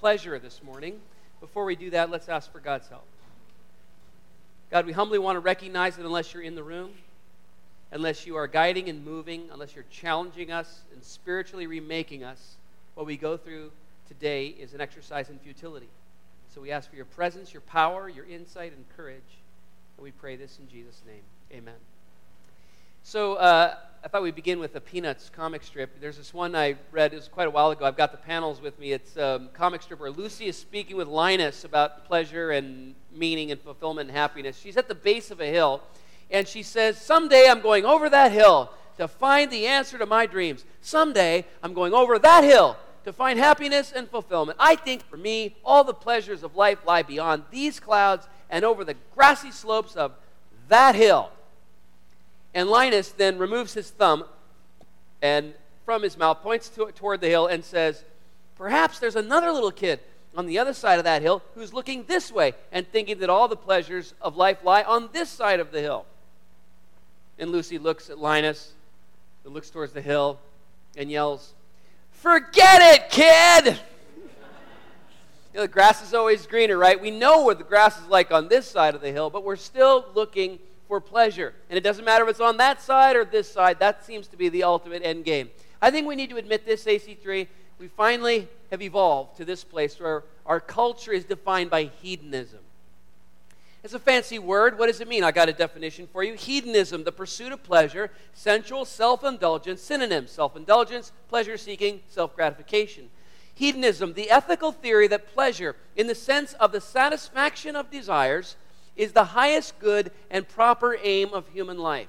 pleasure this morning. Before we do that, let's ask for God's help. God, we humbly want to recognize that unless you're in the room, unless you are guiding and moving, unless you're challenging us and spiritually remaking us, what we go through today is an exercise in futility. So we ask for your presence, your power, your insight, and courage. And we pray this in Jesus' name. Amen. So uh, I thought we'd begin with a Peanuts comic strip. There's this one I read, it was quite a while ago. I've got the panels with me. It's a comic strip where Lucy is speaking with Linus about pleasure and meaning and fulfillment and happiness. She's at the base of a hill, and she says, Someday I'm going over that hill to find the answer to my dreams. Someday I'm going over that hill to find happiness and fulfillment. I think for me, all the pleasures of life lie beyond these clouds and over the grassy slopes of that hill. And Linus then removes his thumb and from his mouth, points to, toward the hill, and says, Perhaps there's another little kid on the other side of that hill who's looking this way and thinking that all the pleasures of life lie on this side of the hill. And Lucy looks at Linus, and looks towards the hill, and yells, Forget it, kid! you know, the grass is always greener, right? We know what the grass is like on this side of the hill, but we're still looking for pleasure. And it doesn't matter if it's on that side or this side, that seems to be the ultimate end game. I think we need to admit this, AC3. We finally have evolved to this place where our culture is defined by hedonism. It's a fancy word. What does it mean? I got a definition for you. Hedonism, the pursuit of pleasure, sensual self indulgence, synonyms self indulgence, pleasure seeking, self gratification. Hedonism, the ethical theory that pleasure, in the sense of the satisfaction of desires, is the highest good and proper aim of human life.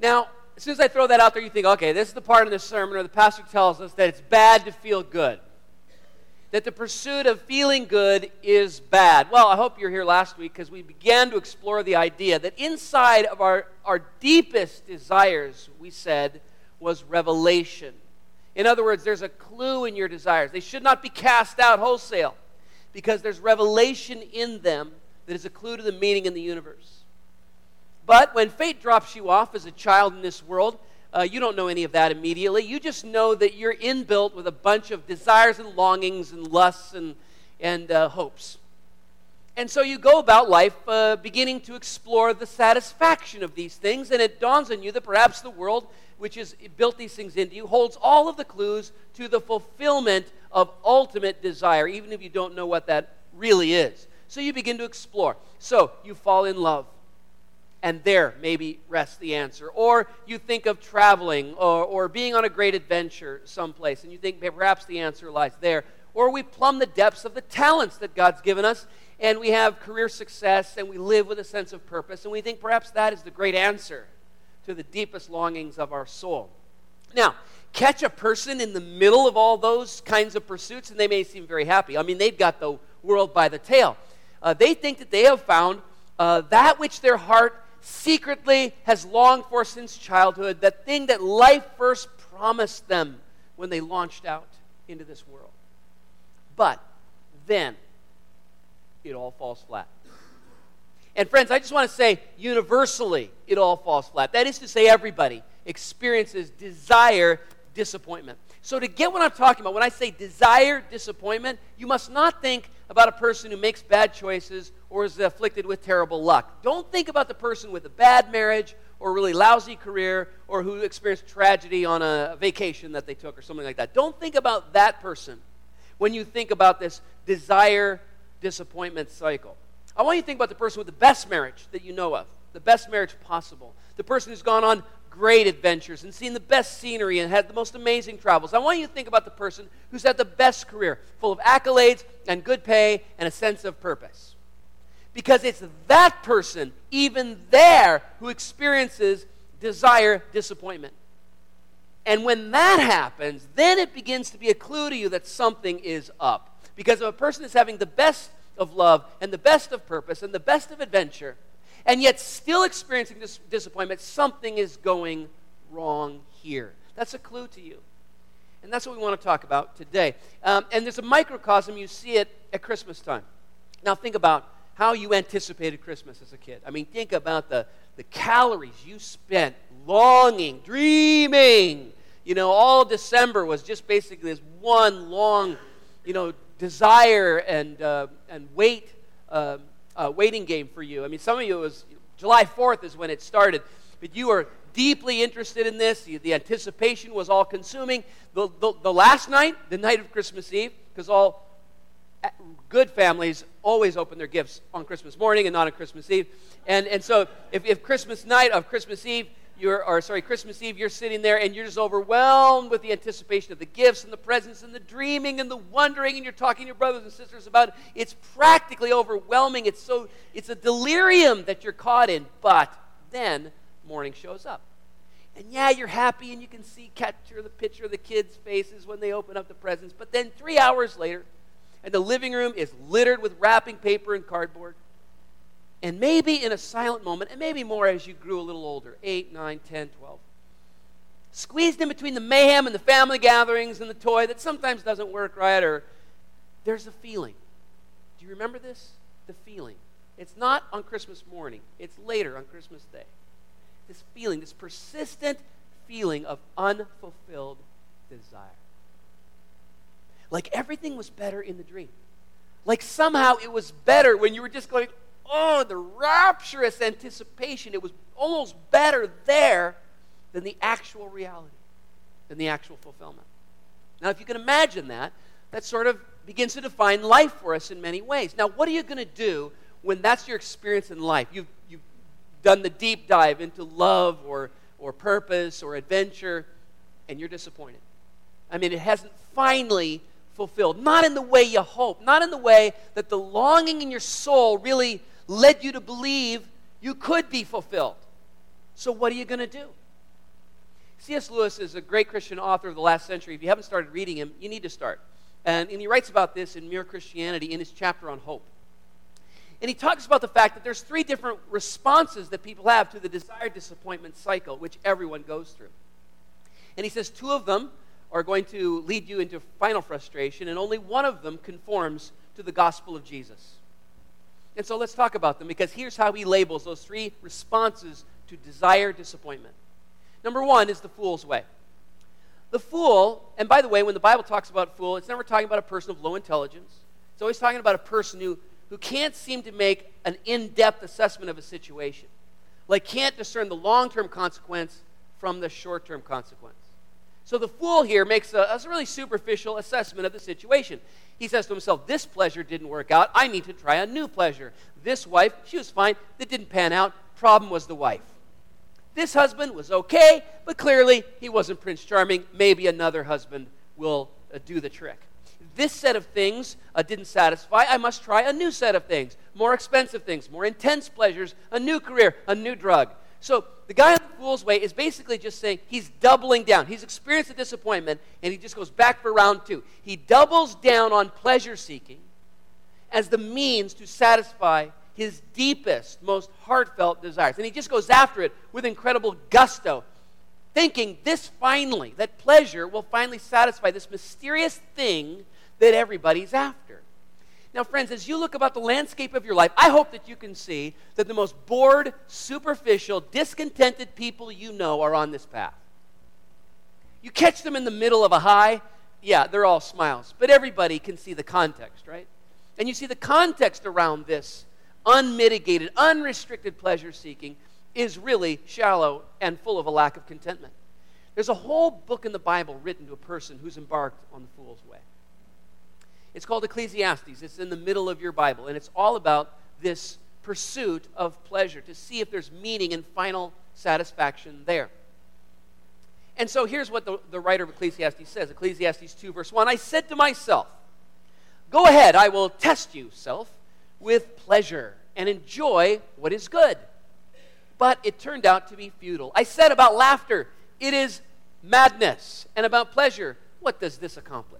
Now, as soon as I throw that out there, you think, okay, this is the part in the sermon where the pastor tells us that it's bad to feel good. That the pursuit of feeling good is bad. Well, I hope you're here last week because we began to explore the idea that inside of our, our deepest desires, we said, was revelation. In other words, there's a clue in your desires. They should not be cast out wholesale because there's revelation in them that is a clue to the meaning in the universe. But when fate drops you off as a child in this world, uh, you don't know any of that immediately. You just know that you're inbuilt with a bunch of desires and longings and lusts and, and uh, hopes. And so you go about life uh, beginning to explore the satisfaction of these things, and it dawns on you that perhaps the world, which has built these things into you, holds all of the clues to the fulfillment of ultimate desire, even if you don't know what that really is. So you begin to explore. So you fall in love, and there maybe rests the answer. Or you think of traveling or, or being on a great adventure someplace, and you think perhaps the answer lies there. Or we plumb the depths of the talents that God's given us, and we have career success, and we live with a sense of purpose, and we think perhaps that is the great answer to the deepest longings of our soul. Now, catch a person in the middle of all those kinds of pursuits, and they may seem very happy. I mean, they've got the world by the tail. Uh, they think that they have found uh, that which their heart secretly has longed for since childhood, that thing that life first promised them when they launched out into this world. But then it all falls flat. And friends, I just want to say universally, it all falls flat. That is to say, everybody experiences desire disappointment. So, to get what I'm talking about, when I say desire disappointment, you must not think about a person who makes bad choices or is afflicted with terrible luck. Don't think about the person with a bad marriage or a really lousy career or who experienced tragedy on a vacation that they took or something like that. Don't think about that person when you think about this desire disappointment cycle. I want you to think about the person with the best marriage that you know of, the best marriage possible, the person who's gone on great adventures and seen the best scenery and had the most amazing travels. I want you to think about the person who's had the best career, full of accolades and good pay and a sense of purpose. Because it's that person, even there, who experiences desire disappointment. And when that happens, then it begins to be a clue to you that something is up. Because if a person is having the best of love and the best of purpose and the best of adventure, and yet still experiencing this disappointment, something is going wrong here. That's a clue to you. And that's what we want to talk about today. Um, and there's a microcosm, you see it at Christmas time. Now, think about how you anticipated Christmas as a kid. I mean, think about the, the calories you spent longing, dreaming, You know, all December was just basically this one long, you know, desire and, uh, and wait, uh, uh, waiting game for you. I mean, some of you, it was July 4th is when it started, but you were deeply interested in this. The anticipation was all consuming. The, the, the last night, the night of Christmas Eve, because all good families always open their gifts on Christmas morning and not on Christmas Eve. And, and so if, if Christmas night of Christmas Eve, you're, or sorry, Christmas Eve, you're sitting there and you're just overwhelmed with the anticipation of the gifts and the presents and the dreaming and the wondering, and you're talking to your brothers and sisters about it. It's practically overwhelming. It's so it's a delirium that you're caught in. But then morning shows up. And yeah, you're happy and you can see capture the picture of the kids' faces when they open up the presents. But then three hours later, and the living room is littered with wrapping paper and cardboard. And maybe in a silent moment, and maybe more as you grew a little older 8, 9, 10, 12. Squeezed in between the mayhem and the family gatherings and the toy that sometimes doesn't work right, or there's a feeling. Do you remember this? The feeling. It's not on Christmas morning, it's later on Christmas Day this feeling, this persistent feeling of unfulfilled desire. Like everything was better in the dream. Like somehow it was better when you were just going, oh, the rapturous anticipation. It was almost better there than the actual reality, than the actual fulfillment. Now, if you can imagine that, that sort of begins to define life for us in many ways. Now, what are you going to do when that's your experience in life? You've, you've done the deep dive into love or, or purpose or adventure, and you're disappointed. I mean, it hasn't finally fulfilled. Not in the way you hope, not in the way that the longing in your soul really led you to believe you could be fulfilled. So, what are you going to do? C.S. Lewis is a great Christian author of the last century. If you haven't started reading him, you need to start. And, and he writes about this in Mere Christianity in his chapter on hope. And he talks about the fact that there's three different responses that people have to the desire disappointment cycle, which everyone goes through. And he says two of them are going to lead you into final frustration, and only one of them conforms to the gospel of Jesus. And so let's talk about them because here's how he labels those three responses to desire disappointment. Number one is the fool's way. The fool, and by the way, when the Bible talks about fool, it's never talking about a person of low intelligence. It's always talking about a person who who can't seem to make an in depth assessment of a situation, like can't discern the long term consequence from the short term consequence. So the fool here makes a, a, really superficial assessment of the situation. He says to himself, This pleasure didn't work out. I need to try a new pleasure. This wife, she was fine. That didn't pan out. Problem was the wife. This husband was okay, but clearly he wasn't Prince Charming. Maybe another husband will uh, do the trick this set of things uh, didn't satisfy. I must try a new set of things, more expensive things, more intense pleasures, a new career, a new drug. So the guy on the fool's way is basically just saying he's doubling down. He's experienced a disappointment and he just goes back for round two. He doubles down on pleasure seeking as the means to satisfy his deepest, most heartfelt desires. And he just goes after it with incredible gusto, thinking this finally, that pleasure will finally satisfy this mysterious thing that everybody's after. Now, friends, as you look about the landscape of your life, I hope that you can see that the most bored, superficial, discontented people you know are on this path. You catch them in the middle of a high, yeah, they're all smiles, but everybody can see the context, right? And you see the context around this unmitigated, unrestricted pleasure seeking is really shallow and full of a lack of contentment. There's a whole book in the Bible written to a person who's embarked on the fool's way. It's called Ecclesiastes. It's in the middle of your Bible, and it's all about this pursuit of pleasure, to see if there's meaning and final satisfaction there. And so here's what the, the writer of Ecclesiastes says Ecclesiastes 2, verse 1 I said to myself, Go ahead, I will test you, self, with pleasure and enjoy what is good. But it turned out to be futile. I said about laughter, it is madness. And about pleasure, what does this accomplish?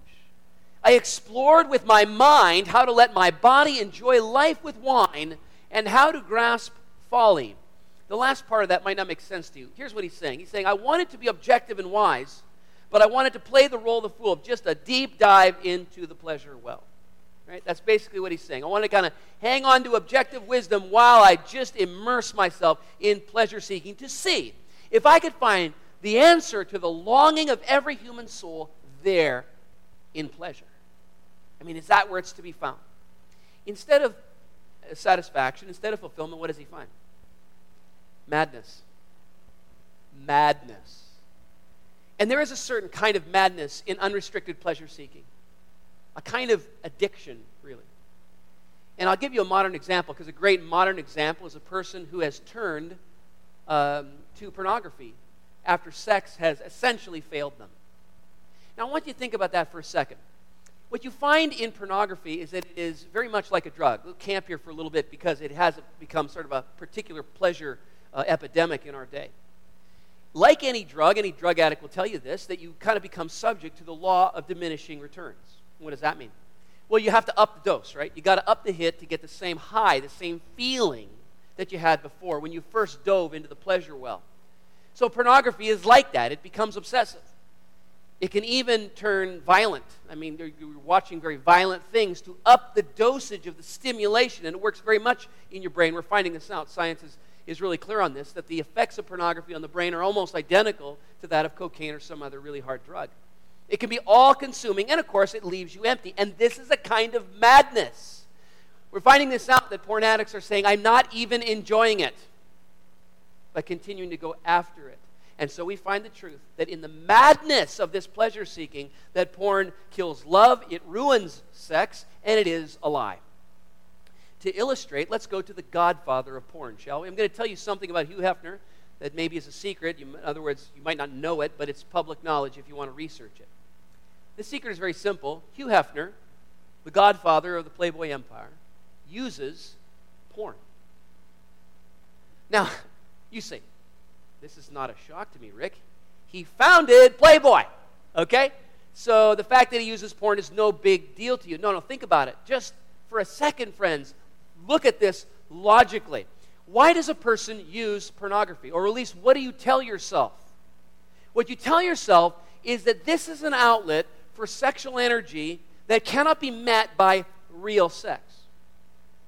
I explored with my mind how to let my body enjoy life with wine and how to grasp folly. The last part of that might not make sense to you. Here's what he's saying He's saying, I wanted to be objective and wise, but I wanted to play the role of the fool of just a deep dive into the pleasure well. Right? That's basically what he's saying. I want to kind of hang on to objective wisdom while I just immerse myself in pleasure seeking to see if I could find the answer to the longing of every human soul there in pleasure. I mean, is that where it's to be found? Instead of satisfaction, instead of fulfillment, what does he find? Madness. Madness. And there is a certain kind of madness in unrestricted pleasure seeking, a kind of addiction, really. And I'll give you a modern example because a great modern example is a person who has turned um, to pornography after sex has essentially failed them. Now, I want you to think about that for a second. What you find in pornography is that it is very much like a drug. We'll camp here for a little bit because it has become sort of a particular pleasure uh, epidemic in our day. Like any drug, any drug addict will tell you this that you kind of become subject to the law of diminishing returns. What does that mean? Well, you have to up the dose, right? You got to up the hit to get the same high, the same feeling that you had before when you first dove into the pleasure well. So pornography is like that. It becomes obsessive. It can even turn violent. I mean, you're watching very violent things to up the dosage of the stimulation, and it works very much in your brain. We're finding this out. Science is, is really clear on this that the effects of pornography on the brain are almost identical to that of cocaine or some other really hard drug. It can be all consuming, and of course, it leaves you empty. And this is a kind of madness. We're finding this out that porn addicts are saying, I'm not even enjoying it, but continuing to go after it. And so we find the truth that in the madness of this pleasure seeking, that porn kills love, it ruins sex, and it is a lie. To illustrate, let's go to the godfather of porn, shall we? I'm going to tell you something about Hugh Hefner that maybe is a secret. You, in other words, you might not know it, but it's public knowledge if you want to research it. The secret is very simple. Hugh Hefner, the godfather of the Playboy Empire, uses porn. Now, you say, this is not a shock to me, Rick. He founded Playboy. Okay? So the fact that he uses porn is no big deal to you. No, no, think about it. Just for a second, friends, look at this logically. Why does a person use pornography? Or at least, what do you tell yourself? What you tell yourself is that this is an outlet for sexual energy that cannot be met by real sex.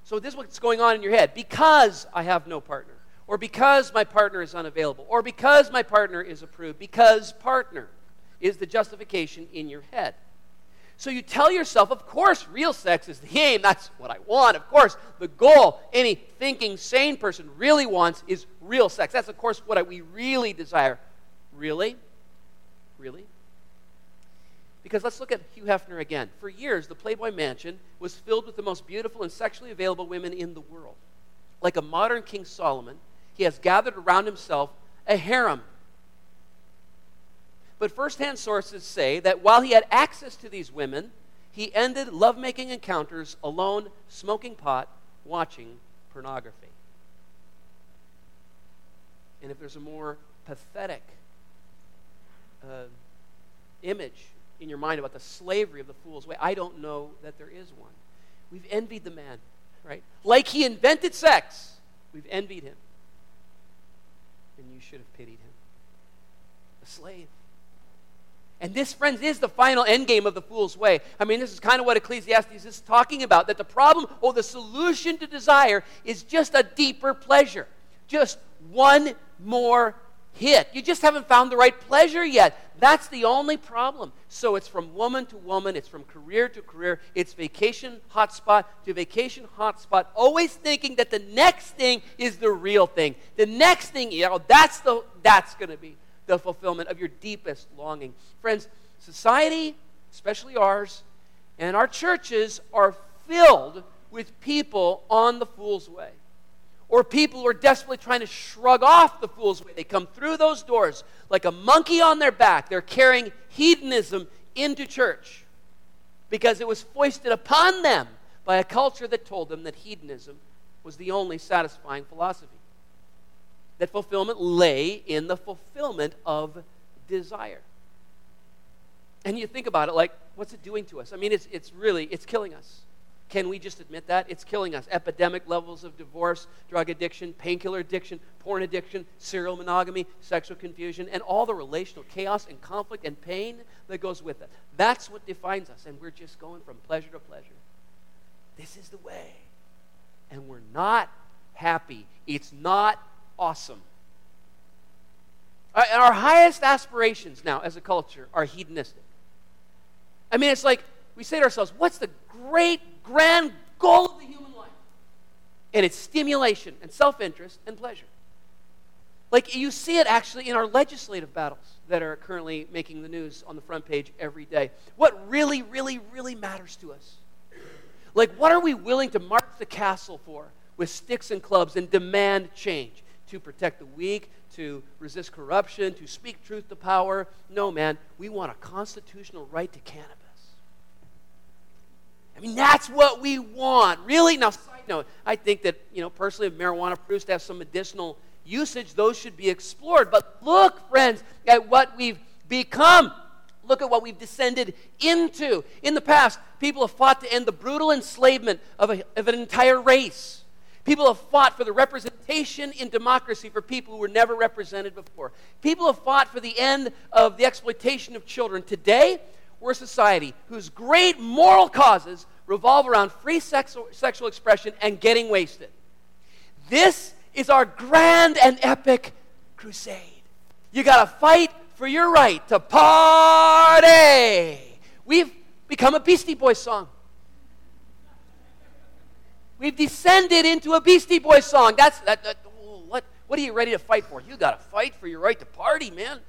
So, this is what's going on in your head. Because I have no partner, or because my partner is unavailable, or because my partner is approved, because partner is the justification in your head. So you tell yourself, of course, real sex is the aim. That's what I want. Of course, the goal any thinking, sane person really wants is real sex. That's, of course, what we really desire. Really? Really? Because let's look at Hugh Hefner again. For years, the Playboy Mansion was filled with the most beautiful and sexually available women in the world. Like a modern King Solomon, he has gathered around himself a harem. But firsthand sources say that while he had access to these women, he ended lovemaking encounters alone, smoking pot, watching pornography. And if there's a more pathetic uh, image in your mind about the slavery of the fool's way, I don't know that there is one. We've envied the man, right? Like he invented sex, we've envied him and you should have pitied him. A slave. And this, friends, is the final end game of the fool's way. I mean, this is kind of what Ecclesiastes is talking about that the problem or the solution to desire is just a deeper pleasure, just one more hit. You just haven't found the right pleasure yet. That's the only problem. So it's from woman to woman, it's from career to career, it's vacation hotspot to vacation hotspot, always thinking that the next thing is the real thing. The next thing, you know, that's the that's going to be the fulfillment of your deepest longing. Friends, society, especially ours, and our churches are filled with people on the fool's way or people who are desperately trying to shrug off the fool's way. They come through those doors like a monkey on their back. They're carrying hedonism into church because it was foisted upon them by a culture that told them that hedonism was the only satisfying philosophy. That fulfillment lay in the fulfillment of desire. And you think about it like, what's it doing to us? I mean, it's, it's really, it's killing us. Can we just admit that? It's killing us. Epidemic levels of divorce, drug addiction, painkiller addiction, porn addiction, serial monogamy, sexual confusion, and all the relational chaos and conflict and pain that goes with it. That's what defines us, and we're just going from pleasure to pleasure. This is the way. And we're not happy. It's not awesome. Our highest aspirations now as a culture are hedonistic. I mean, it's like we say to ourselves, what's the great, grand goal of the human life? And it's stimulation and self interest and pleasure. Like you see it actually in our legislative battles that are currently making the news on the front page every day. What really, really, really matters to us? Like, what are we willing to march the castle for with sticks and clubs and demand change? To protect the weak, to resist corruption, to speak truth to power. No, man, we want a constitutional right to cannabis. I mean, that's what we want. Really? Now, side note, I think that, you know, personally, if marijuana proves to have some medicinal usage, those should be explored. But look, friends, at what we've become. Look at what we've descended into. In the past, people have fought to end the brutal enslavement of, a, of an entire race. People have fought for the representation in democracy for people who were never represented before. People have fought for the end of the exploitation of children. Today, we're a society whose great moral causes revolve around free sexual, sexual expression and getting wasted. This is our grand and epic crusade. You got to fight for your right to party. We've become a Beastie Boys song. We've descended into a Beastie Boys song. That's that, that what what are you ready to fight for? You got to fight for your right to party, man.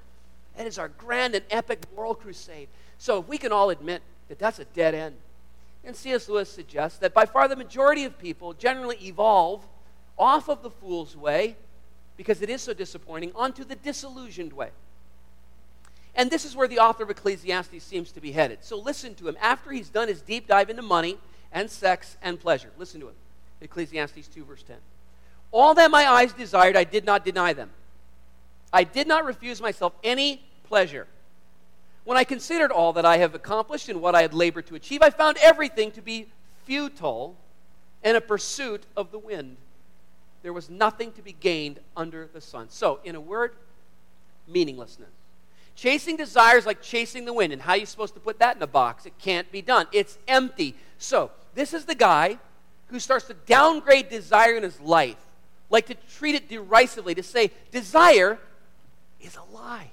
That is our grand and epic moral crusade. So if we can all admit that that's a dead end. And C.S. Lewis suggests that by far the majority of people generally evolve off of the fool's way, because it is so disappointing, onto the disillusioned way. And this is where the author of Ecclesiastes seems to be headed. So listen to him after he's done his deep dive into money and sex and pleasure. Listen to him. Ecclesiastes 2, verse 10. All that my eyes desired, I did not deny them. I did not refuse myself any pleasure. When I considered all that I have accomplished and what I had labored to achieve, I found everything to be futile and a pursuit of the wind there was nothing to be gained under the sun. So, in a word, meaninglessness. Chasing desires like chasing the wind. And how are you supposed to put that in a box? It can't be done. It's empty. So, this is the guy who starts to downgrade desire in his life, like to treat it derisively, to say, desire is a lie.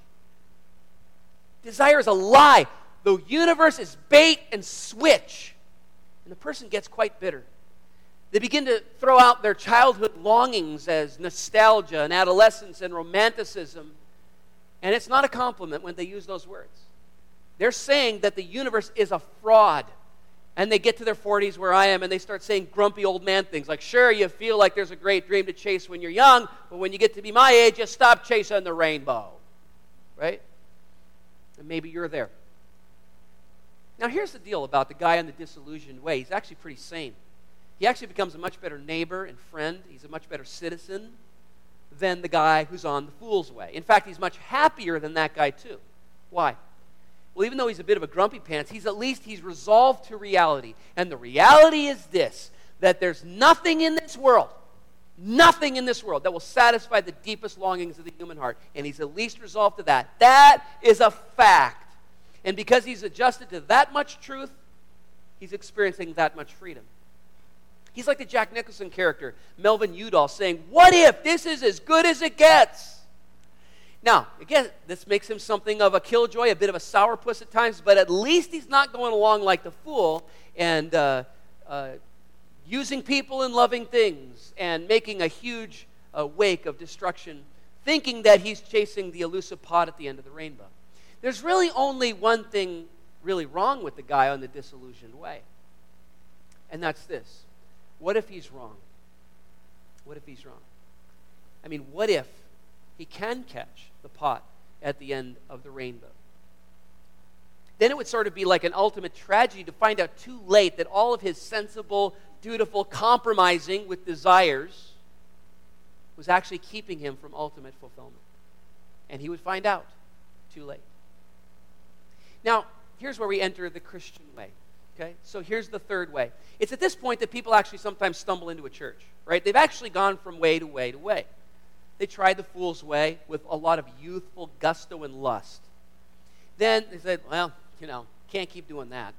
Desire is a lie. The universe is bait and switch. And the person gets quite bitter. They begin to throw out their childhood longings as nostalgia and adolescence and romanticism. And it's not a compliment when they use those words. They're saying that the universe is a fraud. And they get to their 40s where I am and they start saying grumpy old man things like, sure, you feel like there's a great dream to chase when you're young, but when you get to be my age, you stop chasing the rainbow. Right? And maybe you're there. Now, here's the deal about the guy in the disillusioned way. He's actually pretty sane he actually becomes a much better neighbor and friend. He's a much better citizen than the guy who's on the fool's way. In fact, he's much happier than that guy, too. Why? Well, even though he's a bit of a grumpy pants, he's at least he's resolved to reality. And the reality is this that there's nothing in this world, nothing in this world that will satisfy the deepest longings of the human heart. And he's at least resolved to that. That is a fact. And because he's adjusted to that much truth, he's experiencing that much freedom. He's like the Jack Nicholson character, Melvin Udall, saying, What if this is as good as it gets? Now, again, this makes him something of a killjoy, a bit of a sourpuss at times, but at least he's not going along like the fool and uh, uh, using people and loving things and making a huge uh, wake of destruction, thinking that he's chasing the elusive pot at the end of the rainbow. There's really only one thing really wrong with the guy on the disillusioned way, and that's this what if he's wrong? What if he's wrong? I mean, what if he can catch the pot at the end of the rainbow? Then it would sort of be like an ultimate tragedy to find out too late that all of his sensible, dutiful compromising with desires was actually keeping him from ultimate fulfillment. And he would find out too late. Now, here's where we enter the Christian way. Okay? So here's the third way. It's at this point that people actually sometimes stumble into a church, right? They've actually gone from way to way to way. They tried the fool's way with a lot of youthful gusto and lust. Then they said, well, you know, can't keep doing that.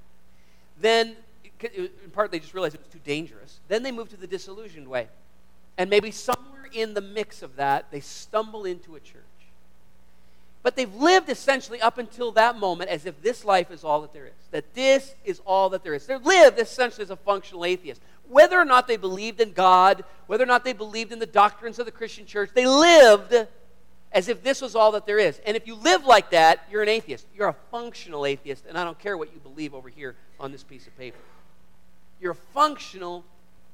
Then, in part, they just realized it was too dangerous. Then they moved to the disillusioned way. And maybe somewhere in the mix of that, they stumble into a church. But they've lived essentially up until that moment as if this life is all that there is, that this is all that there is. They lived essentially as a functional atheist. Whether or not they believed in God, whether or not they believed in the doctrines of the Christian church, they lived as if this was all that there is. And if you live like that, you're an atheist. You're a functional atheist, and I don't care what you believe over here on this piece of paper. You're a functional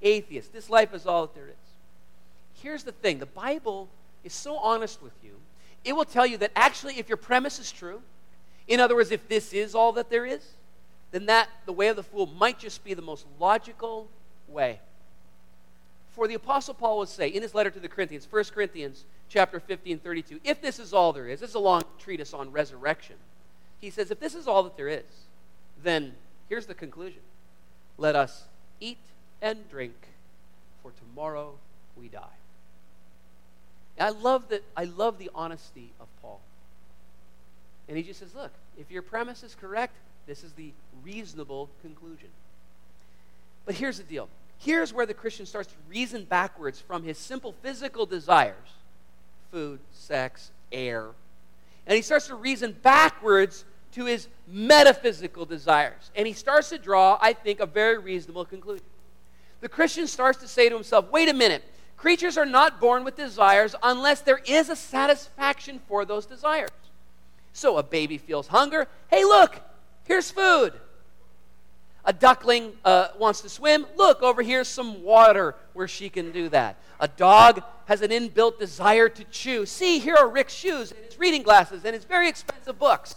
atheist. This life is all that there is. Here's the thing the Bible is so honest with you it will tell you that actually, if your premise is true, in other words, if this is all that there is, then that, the way of the fool, might just be the most logical way. For the Apostle Paul would say in his letter to the Corinthians, 1 Corinthians chapter 15, 32, if this is all there is, this is a long treatise on resurrection. He says, if this is all that there is, then here's the conclusion let us eat and drink, for tomorrow we die. I love that I love the honesty of Paul. And he just says, look, if your premise is correct, this is the reasonable conclusion. But here's the deal. Here's where the Christian starts to reason backwards from his simple physical desires food, sex, air. And he starts to reason backwards to his metaphysical desires. And he starts to draw, I think, a very reasonable conclusion. The Christian starts to say to himself, wait a minute. Creatures are not born with desires unless there is a satisfaction for those desires. So a baby feels hunger. Hey, look, here's food. A duckling uh, wants to swim. Look, over here's some water where she can do that. A dog has an inbuilt desire to chew. See, here are Rick's shoes and his reading glasses and his very expensive books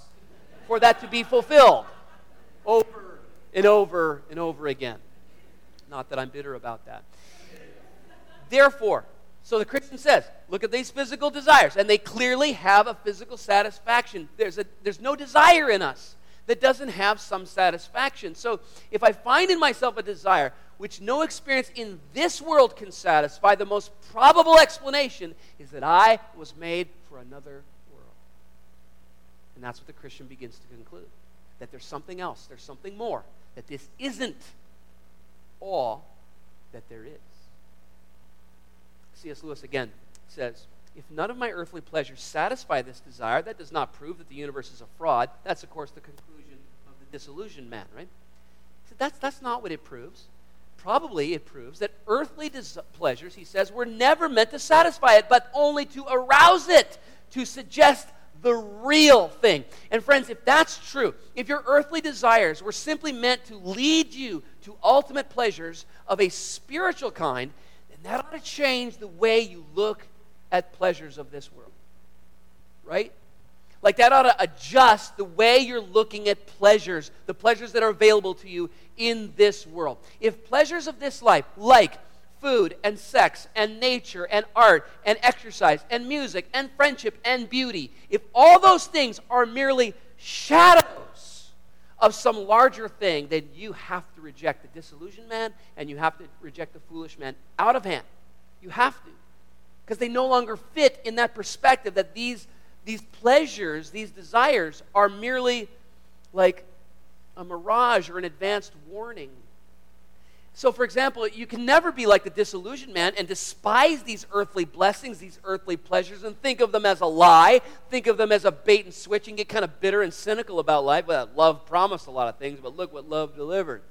for that to be fulfilled over and over and over again. Not that I'm bitter about that. Therefore, so the Christian says, look at these physical desires, and they clearly have a physical satisfaction. There's, a, there's no desire in us that doesn't have some satisfaction. So if I find in myself a desire which no experience in this world can satisfy, the most probable explanation is that I was made for another. And that's what the Christian begins to conclude that there's something else, there's something more, that this isn't all that there is. C.S. Lewis again says, If none of my earthly pleasures satisfy this desire, that does not prove that the universe is a fraud. That's, of course, the conclusion of the disillusioned man, right? So that's, that's not what it proves. Probably it proves that earthly des- pleasures, he says, were never meant to satisfy it, but only to arouse it, to suggest the real thing. And friends, if that's true, if your earthly desires were simply meant to lead you to ultimate pleasures of a spiritual kind, then that ought to change the way you look at pleasures of this world. Right? Like that ought to adjust the way you're looking at pleasures, the pleasures that are available to you in this world. If pleasures of this life, like food and sex and nature and art and exercise and music and friendship and beauty, if all those things are merely shadows of some larger thing, then you have to reject the disillusioned man and you have to reject the foolish man out of hand. You have to. Because they no longer fit in that perspective that these, these pleasures, these desires, are merely like a mirage or an advanced warning so, for example, you can never be like the disillusioned man and despise these earthly blessings, these earthly pleasures, and think of them as a lie, think of them as a bait and switch, and get kind of bitter and cynical about life. Well, love promised a lot of things, but look what love delivered.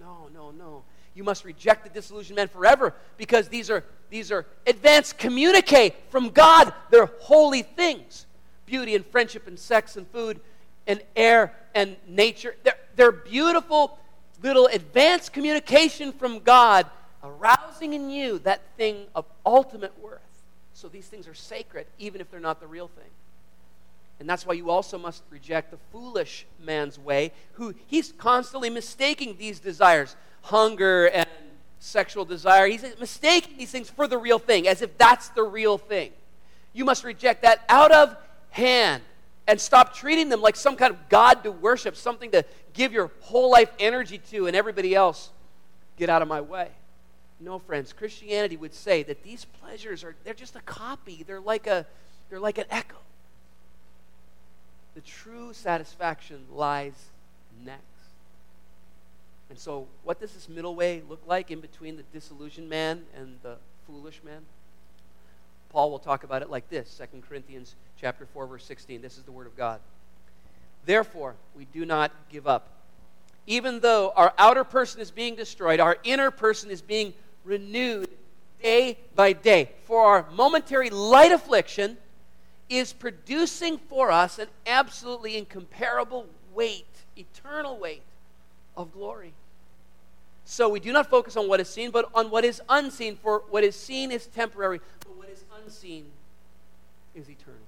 No, no, no. You must reject the disillusioned man forever because these are, these are advanced communique from God. They're holy things beauty and friendship and sex and food and air and nature. They're, they're beautiful little advanced communication from God, arousing in you that thing of ultimate worth. So these things are sacred, even if they're not the real thing. And that's why you also must reject the foolish man's way, who he's constantly mistaking these desires, hunger and sexual desire. He's mistaking these things for the real thing, as if that's the real thing. You must reject that out of hand and stop treating them like some kind of God to worship, something to give your whole life energy to, and everybody else get out of my way. No, friends, Christianity would say that these pleasures are they're just a copy. They're like a they're like an echo. The true satisfaction lies next. And so, what does this middle way look like in between the disillusioned man and the foolish man? Paul will talk about it like this 2 Corinthians chapter 4 verse 16. This is the word of God. Therefore, we do not give up. Even though our outer person is being destroyed, our inner person is being renewed day by day. For our momentary light affliction is producing for us an absolutely incomparable weight, eternal weight of glory. So we do not focus on what is seen, but on what is unseen. For what is seen is temporary, unseen is eternal.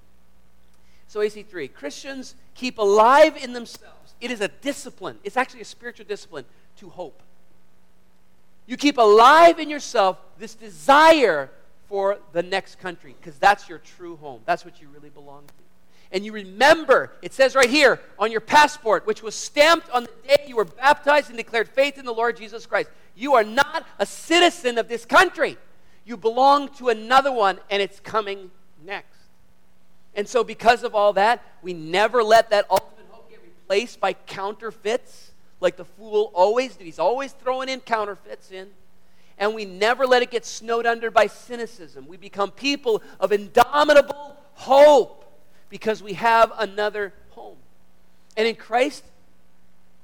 So, AC3, Christians keep alive in themselves. It is a discipline, it's actually a spiritual discipline to hope. You keep alive in yourself this desire for the next country because that's your true home. That's what you really belong to. And you remember, it says right here on your passport, which was stamped on the day you were baptized and declared faith in the Lord Jesus Christ. You are not a citizen of this country. You belong to another one, and it's coming next. And so, because of all that, we never let that ultimate hope get replaced by counterfeits like the fool always did. He's always throwing in counterfeits in. And we never let it get snowed under by cynicism. We become people of indomitable hope because we have another home. And in Christ,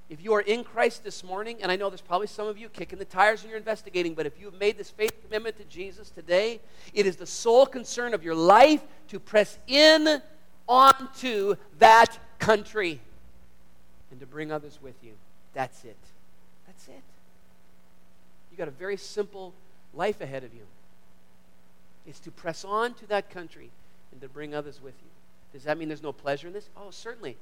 if you are in Christ this morning, and I know there's probably some of you kicking the tires and you're investigating, but if you have made this faith commitment to Jesus today, it is the sole concern of your life to press in onto that country and to bring others with you. That's it. That's it. You got a very simple life ahead of you. It's to press on to that country and to bring others with you. Does that mean there's no pleasure in this? Oh, certainly.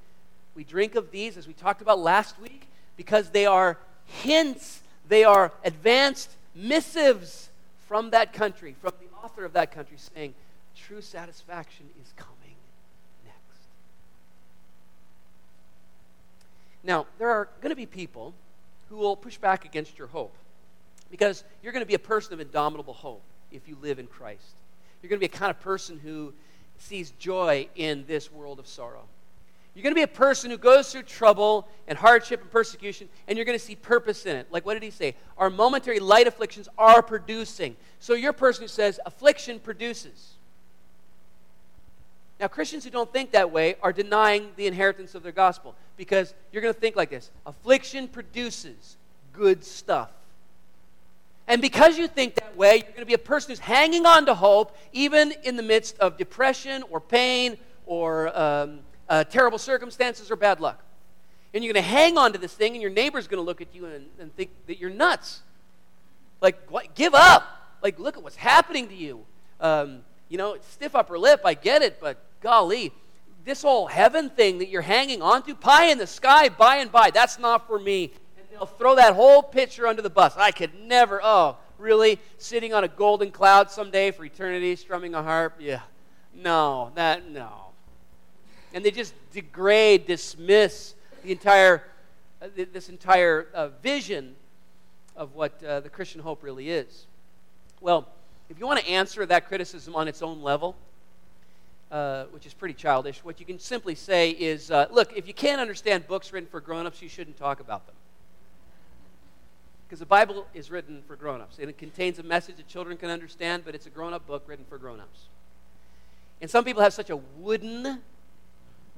We drink of these, as we talked about last week, because they are hints, they are advanced missives from that country, from the author of that country, saying, true satisfaction is coming. Next. Now, there are going to be people who will push back against your hope because you're going to be a person of indomitable hope if you live in Christ. You're going to be a kind of person who sees joy in this world of sorrow. You're going to be a person who goes through trouble and hardship and persecution, and you're going to see purpose in it. Like, what did he say? Our momentary light afflictions are producing. So, you're a person who says, affliction produces. Now, Christians who don't think that way are denying the inheritance of their gospel because you're going to think like this affliction produces good stuff. And because you think that way, you're going to be a person who's hanging on to hope even in the midst of depression or pain or um, uh, terrible circumstances or bad luck. And you're going to hang on to this thing, and your neighbor's going to look at you and, and think that you're nuts. Like, what? give up. Like, look at what's happening to you. Um, you know, stiff upper lip, I get it, but golly, this whole heaven thing that you're hanging on to, pie in the sky by and by, that's not for me. And they'll throw that whole picture under the bus. I could never, oh, really? Sitting on a golden cloud someday for eternity, strumming a harp? Yeah. No, that, no. And they just degrade, dismiss the entire, uh, this entire uh, vision of what uh, the Christian hope really is. Well, if you want to answer that criticism on its own level, uh, which is pretty childish, what you can simply say is uh, look, if you can't understand books written for grown ups, you shouldn't talk about them. Because the Bible is written for grown ups, and it contains a message that children can understand, but it's a grown up book written for grown ups. And some people have such a wooden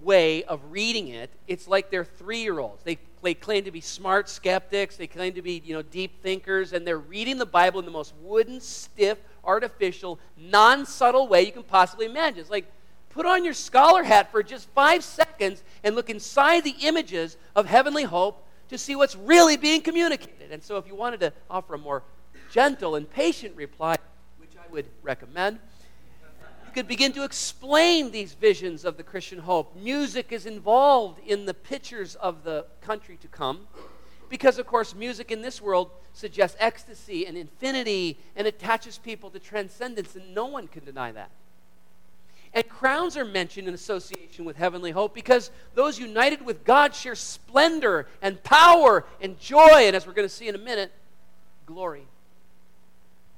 way of reading it, it's like they're three year olds. They, they claim to be smart skeptics, they claim to be you know, deep thinkers, and they're reading the Bible in the most wooden, stiff, artificial, non subtle way you can possibly imagine. It's like put on your scholar hat for just five seconds and look inside the images of heavenly hope to see what's really being communicated. And so, if you wanted to offer a more gentle and patient reply, which I would recommend, could begin to explain these visions of the Christian hope. Music is involved in the pictures of the country to come. Because, of course, music in this world suggests ecstasy and infinity and attaches people to transcendence, and no one can deny that. And crowns are mentioned in association with heavenly hope because those united with God share splendor and power and joy, and as we're going to see in a minute, glory.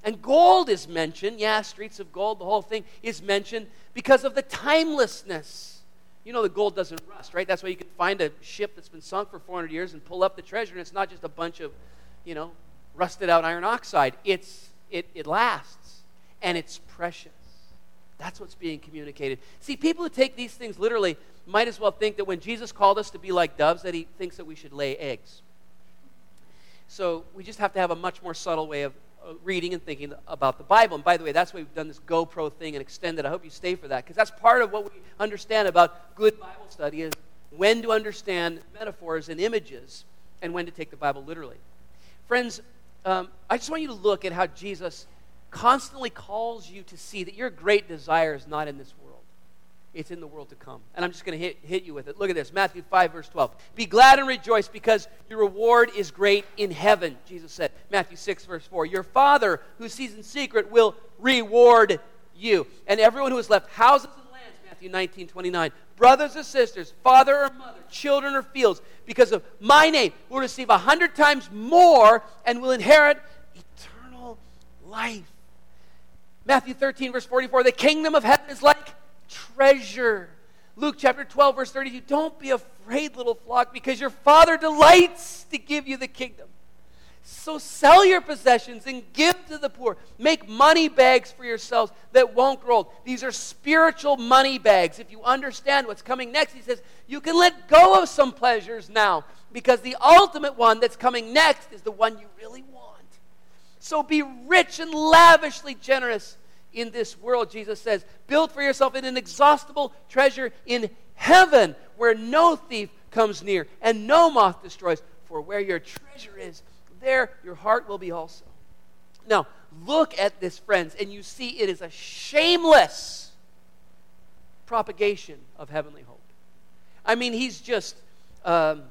And gold is mentioned. Yeah, streets of gold, the whole thing is mentioned because of the timelessness you know the gold doesn't rust, right? That's why you can find a ship that's been sunk for 400 years and pull up the treasure, and it's not just a bunch of, you know, rusted out iron oxide. It's, it, it lasts, and it's precious. That's what's being communicated. See, people who take these things literally might as well think that when Jesus called us to be like doves, that he thinks that we should lay eggs. So we just have to have a much more subtle way of reading and thinking about the Bible. And by the way, that's why we've done this GoPro thing and extended. I hope you stay for that because that's part of what we understand about good Bible study is when to understand metaphors and images and when to take the Bible literally. Friends, um, I just want you to look at how Jesus constantly calls you to see that your great desire is not in this world. It's in the world to come. And I'm just going to hit, hit you with it. Look at this Matthew 5, verse 12. Be glad and rejoice because your reward is great in heaven, Jesus said. Matthew 6, verse 4. Your Father who sees in secret will reward you. And everyone who has left houses and lands, Matthew 19, 29, brothers or sisters, father or mother, children or fields, because of my name, will receive a hundred times more and will inherit eternal life. Matthew 13, verse 44 the kingdom of heaven is like treasure. Luke chapter 12, verse 32 Don't be afraid, little flock, because your Father delights to give you the kingdom. So sell your possessions and give to the poor. Make money bags for yourselves that won't grow old. These are spiritual money bags. If you understand what's coming next, he says, you can let go of some pleasures now because the ultimate one that's coming next is the one you really want. So be rich and lavishly generous in this world, Jesus says. Build for yourself an inexhaustible treasure in heaven where no thief comes near and no moth destroys. For where your treasure is, there your heart will be also. Now, look at this, friends, and you see it is a shameless propagation of heavenly hope. I mean, he's just um,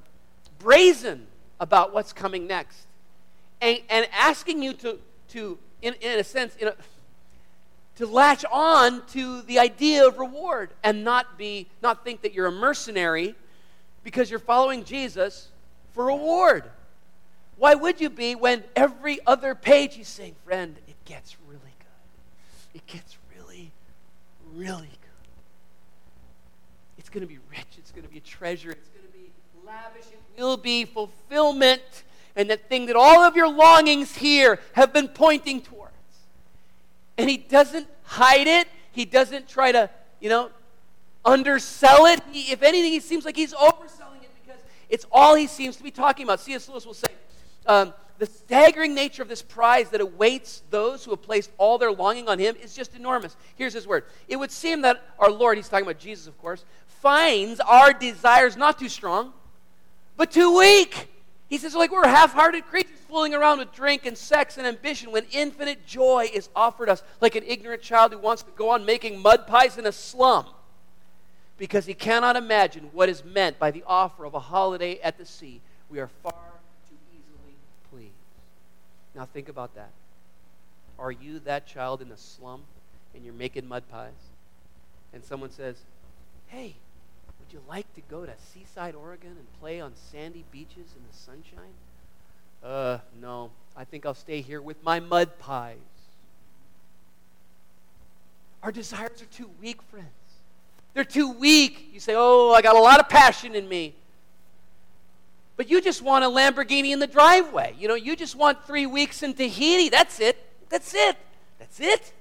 brazen about what's coming next and, and asking you to, to in, in a sense, in a, to latch on to the idea of reward and not be not think that you're a mercenary because you're following Jesus for reward. Why would you be when every other page he's saying, friend, it gets really good. It gets really, really good. It's going to be rich. It's going to be a treasure. It's going to be lavish. It will be fulfillment. And that thing that all of your longings here have been pointing towards. And he doesn't hide it. He doesn't try to, you know, undersell it. He, if anything, he seems like he's overselling it because it's all he seems to be talking about. C.S. Lewis will say, um, the staggering nature of this prize that awaits those who have placed all their longing on him is just enormous. Here's his word. It would seem that our Lord, he's talking about Jesus, of course, finds our desires not too strong, but too weak. He says, like we're half hearted creatures fooling around with drink and sex and ambition when infinite joy is offered us, like an ignorant child who wants to go on making mud pies in a slum because he cannot imagine what is meant by the offer of a holiday at the sea. We are far too easily pleased. now think about that. Are you that child in the slum and you're making mud pies? And someone says, Hey, would you like to go to Seaside, Oregon and play on sandy beaches in the sunshine? Uh, no. I think I'll stay here with my mud pies. Our desires are too weak, friends. They're too weak. You say, Oh, I got a lot of passion in me. But you just want a Lamborghini in the driveway. You know, you just want three weeks in Tahiti. That's it. That's it. That's it.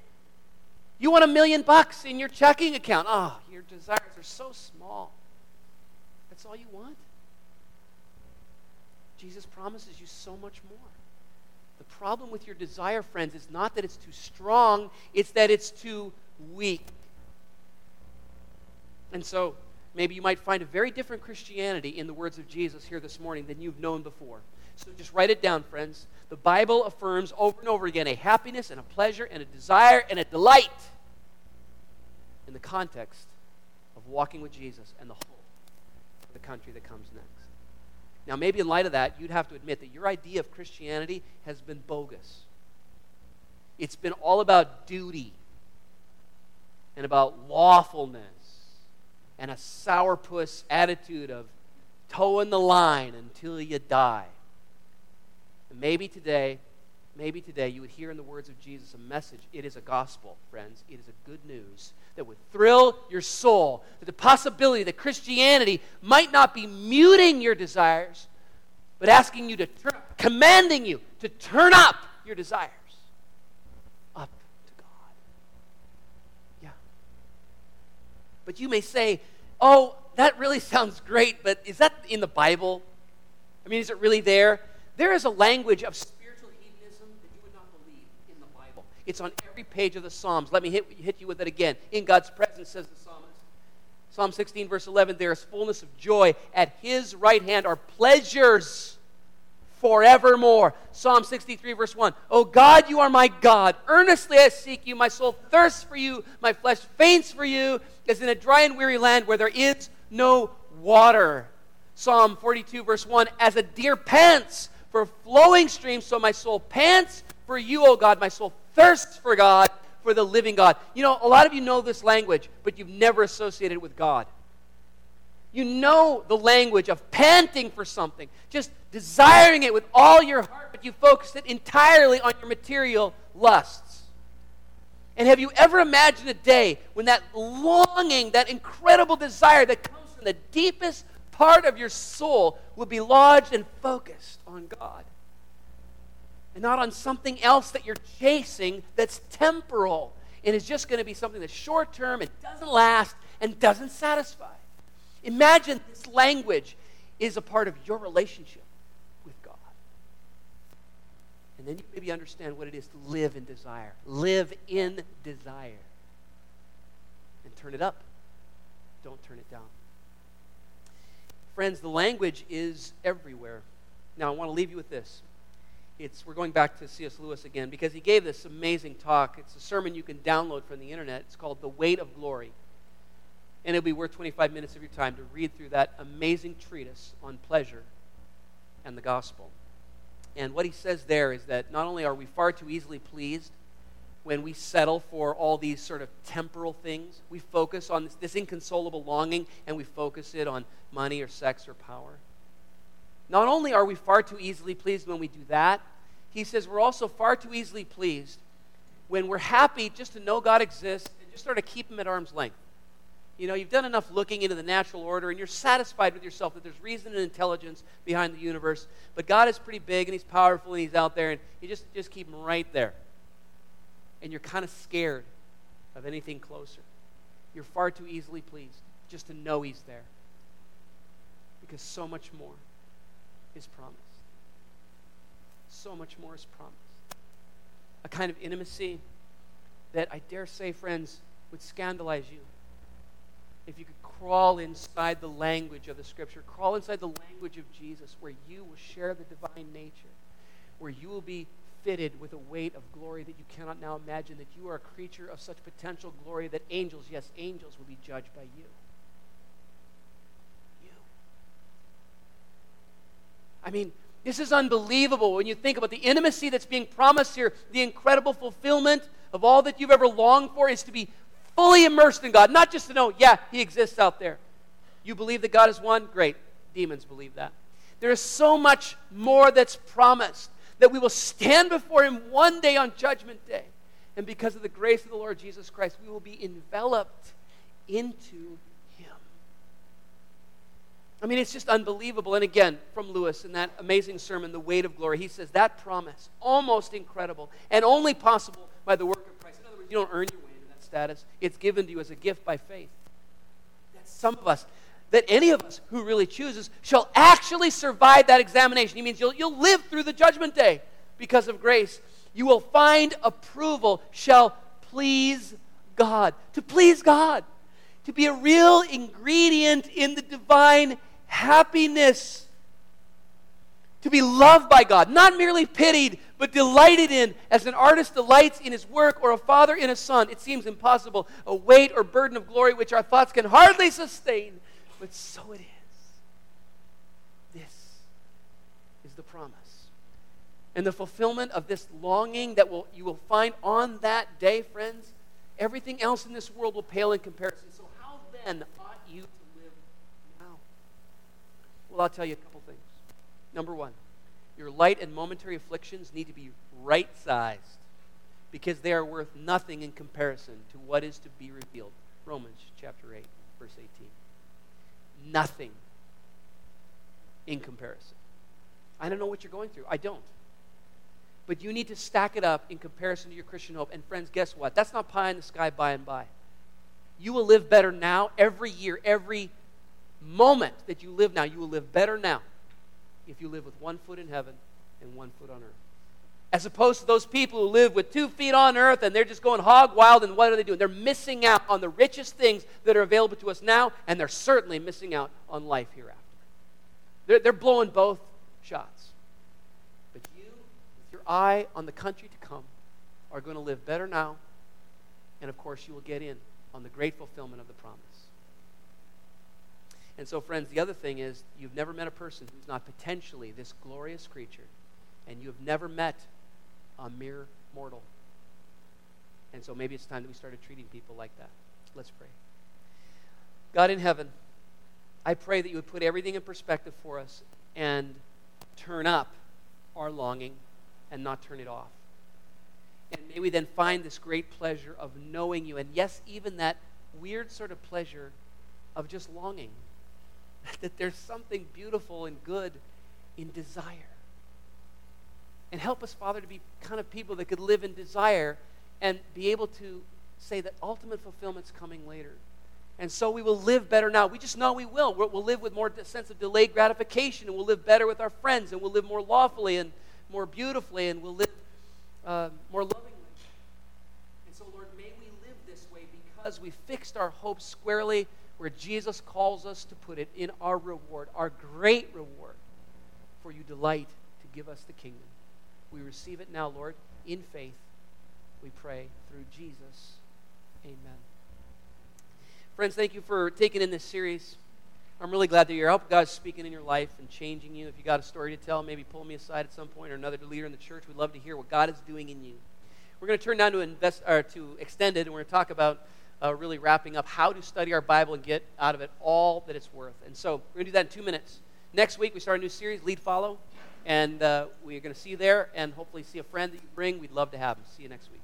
You want a million bucks in your checking account. Oh, your desires are so small. That's all you want. Jesus promises you so much more. The problem with your desire, friends, is not that it's too strong, it's that it's too weak. And so, maybe you might find a very different Christianity in the words of Jesus here this morning than you've known before. So just write it down, friends. The Bible affirms over and over again a happiness and a pleasure and a desire and a delight in the context of walking with Jesus and the hope for the country that comes next. Now, maybe in light of that, you'd have to admit that your idea of Christianity has been bogus. It's been all about duty and about lawfulness and a sourpuss attitude of toeing the line until you die. And maybe today, maybe today you would hear in the words of Jesus a message. It is a gospel, friends. It is a good news that would thrill your soul. That the possibility that Christianity might not be muting your desires, but asking you to turn, commanding you to turn up your desires up to God. Yeah. But you may say, oh, that really sounds great, but is that in the Bible? I mean, is it really there? There is a language of spiritual hedonism that you would not believe in the Bible. It's on every page of the Psalms. Let me hit, hit you with it again. In God's presence, says the psalmist. Psalm 16, verse 11 there is fullness of joy. At his right hand are pleasures forevermore. Psalm 63, verse 1. Oh God, you are my God. Earnestly I seek you. My soul thirsts for you. My flesh faints for you, as in a dry and weary land where there is no water. Psalm 42, verse 1. As a deer pants for flowing streams, so my soul pants for you, O God. My soul thirsts for God, for the living God. You know, a lot of you know this language, but you've never associated it with God. You know the language of panting for something, just desiring it with all your heart, but you focus it entirely on your material lusts. And have you ever imagined a day when that longing, that incredible desire that comes from the deepest part of your soul will be lodged and focused on God? And not on something else that you're chasing that's temporal and is just going to be something that's short term it doesn't last and doesn't satisfy. Imagine this language is a part of your relationship with God. And then you maybe understand what it is to live in desire. Live in desire. And turn it up. Don't turn it down. Friends, the language is everywhere. Now, I want to leave you with this. It's, we're going back to C.S. Lewis again because he gave this amazing talk. It's a sermon you can download from the internet. It's called The Weight of Glory. And it'll be worth 25 minutes of your time to read through that amazing treatise on pleasure and the gospel. And what he says there is that not only are we far too easily pleased when we settle for all these sort of temporal things, we focus on this, this inconsolable longing and we focus it on money or sex or power. Not only are we far too easily pleased when we do that, he says we're also far too easily pleased when we're happy just to know God exists and just sort of keep Him at arm's length. You know, you've done enough looking into the natural order and you're satisfied with yourself that there's reason and intelligence behind the universe. But God is pretty big and He's powerful and He's out there and you just, just keep Him right there. And you're kind of scared of anything closer. You're far too easily pleased just to know He's there. Because so much more is promised. So much more is promised. A kind of intimacy that I dare say, friends, would scandalize you if you could crawl inside the language of the Scripture, crawl inside the language of Jesus, where you will share the divine nature, where you will be fitted with a weight of glory that you cannot now imagine, that you are a creature of such potential glory that angels, yes, angels, will be judged by you. You. I mean, this is unbelievable when you think about the intimacy that's being promised here, the incredible fulfillment of all that you've ever longed for is to be fully immersed in God, not just to know, yeah, He exists out there. You believe that God is one? Great. Demons believe that. There is so much more that's promised that we will stand before Him one day on Judgment Day. And because of the grace of the Lord Jesus Christ, we will be enveloped into Him. I mean, it's just unbelievable. And again, from Lewis in that amazing sermon, The Weight of Glory, he says that promise, almost incredible, and only possible by the work of Christ. In other words, you don't earn your way into that status. It's given to you as a gift by faith. That some of us, that any of us who really chooses, shall actually survive that examination. He means you'll, you'll live through the judgment day because of grace. You will find approval, shall please God. To please God. To be a real ingredient in the divine happiness to be loved by God, not merely pitied, but delighted in, as an artist delights in his work or a father in a son. It seems impossible, a weight or burden of glory which our thoughts can hardly sustain, but so it is. This is the promise. And the fulfillment of this longing that will, you will find on that day, friends, everything else in this world will pale in comparison. So, how then ought you to live now? Well, I'll tell you a couple things. Number one, your light and momentary afflictions need to be right sized because they are worth nothing in comparison to what is to be revealed. Romans chapter 8, verse 18. Nothing in comparison. I don't know what you're going through. I don't. But you need to stack it up in comparison to your Christian hope. And friends, guess what? That's not pie in the sky by and by. You will live better now, every year, every moment that you live now, you will live better now if you live with one foot in heaven and one foot on earth. As opposed to those people who live with two feet on earth and they're just going hog wild, and what are they doing? They're missing out on the richest things that are available to us now, and they're certainly missing out on life hereafter. They're, they're blowing both shots. But you, with your eye on the country to come, are going to live better now, and of course, you will get in on the great fulfillment of the promise. And so, friends, the other thing is you've never met a person who's not potentially this glorious creature, and you have never met a mere mortal. And so maybe it's time that we started treating people like that. Let's pray. God in heaven, I pray that you would put everything in perspective for us and turn up our longing and not turn it off. And may we then find this great pleasure of knowing you. And yes, even that weird sort of pleasure of just longing. that there's something beautiful and good in desire. And help us, Father, to be kind of people that could live in desire and be able to say that ultimate fulfillment's coming later. And so we will live better now. We just know we will. We'll live with more sense of delayed gratification, and we'll live better with our friends, and we'll live more lawfully and more beautifully, and we'll live uh, more lovingly. And so, Lord, may we live this way because we fixed our hopes squarely where Jesus calls us to put it in our reward, our great reward, for you delight to give us the kingdom. We receive it now, Lord, in faith. We pray through Jesus. Amen. Friends, thank you for taking in this series. I'm really glad that you're helping God speaking in your life and changing you. If you got a story to tell, maybe pull me aside at some point or another leader in the church. We'd love to hear what God is doing in you. We're going to turn down to invest or to extended, and we're going to talk about uh, really wrapping up how to study our Bible and get out of it all that it's worth. And so we're going to do that in two minutes. Next week we start a new series, Lead Follow. And uh, we're going to see you there and hopefully see a friend that you bring. We'd love to have him. See you next week.